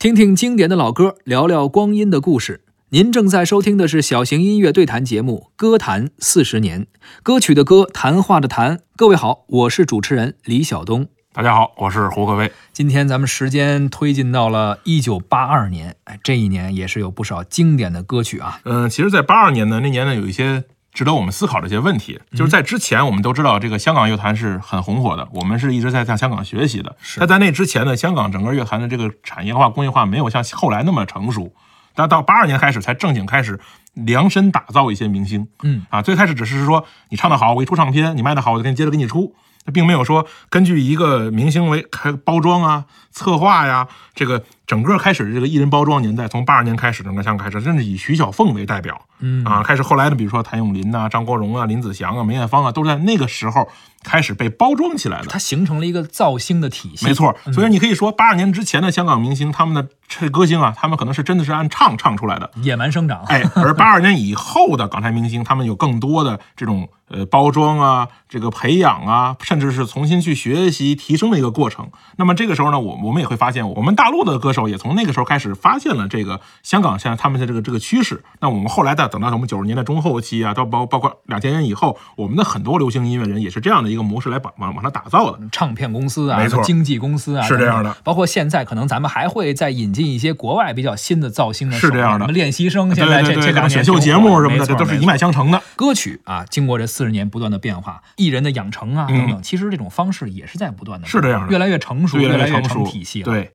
听听经典的老歌，聊聊光阴的故事。您正在收听的是小型音乐对谈节目《歌坛四十年》，歌曲的歌，谈话的谈。各位好，我是主持人李晓东。大家好，我是胡可威。今天咱们时间推进到了一九八二年，哎，这一年也是有不少经典的歌曲啊。嗯，其实，在八二年呢，那年呢，有一些。值得我们思考的一些问题，就是在之前，我们都知道这个香港乐坛是很红火的，我们是一直在向香港学习的。但在那之前呢，香港整个乐坛的这个产业化、工业化没有像后来那么成熟。但到八二年开始，才正经开始量身打造一些明星。嗯啊，最开始只是说你唱得好，我一出唱片；你卖得好，我就给你接着给你出。那并没有说根据一个明星为开包装啊、策划呀，这个整个开始这个艺人包装年代，从八二年开始，整个香港开始，甚至以徐小凤为代表，嗯啊，开始后来的，比如说谭咏麟呐、张国荣啊、林子祥啊、梅艳芳啊，都是在那个时候开始被包装起来的。它形成了一个造星的体系。没错，所以你可以说，八二年之前的香港明星，他们的这歌星啊，他们可能是真的是按唱唱出来的，野蛮生长。哎，而八二年以后的港台明星，他们有更多的这种。呃，包装啊，这个培养啊，甚至是重新去学习提升的一个过程。那么这个时候呢，我我们也会发现，我们大陆的歌手也从那个时候开始发现了这个香港现在他们的这个这个趋势。那我们后来的等到我们九十年代中后期啊，到包包括两千年以后，我们的很多流行音乐人也是这样的一个模式来把往往上打造的。唱片公司啊，没错，经纪公司啊，是这样的。包括现在可能咱们还会再引进一些国外比较新的造星的，是这样的。什么练习生现在这这两选秀节目什么的，这都是一脉相承的。歌曲啊，经过这四十年不断的变化。艺人的养成啊等等，其实这种方式也是在不断的，是这样的，越来越成熟，越来越成熟体系了。对。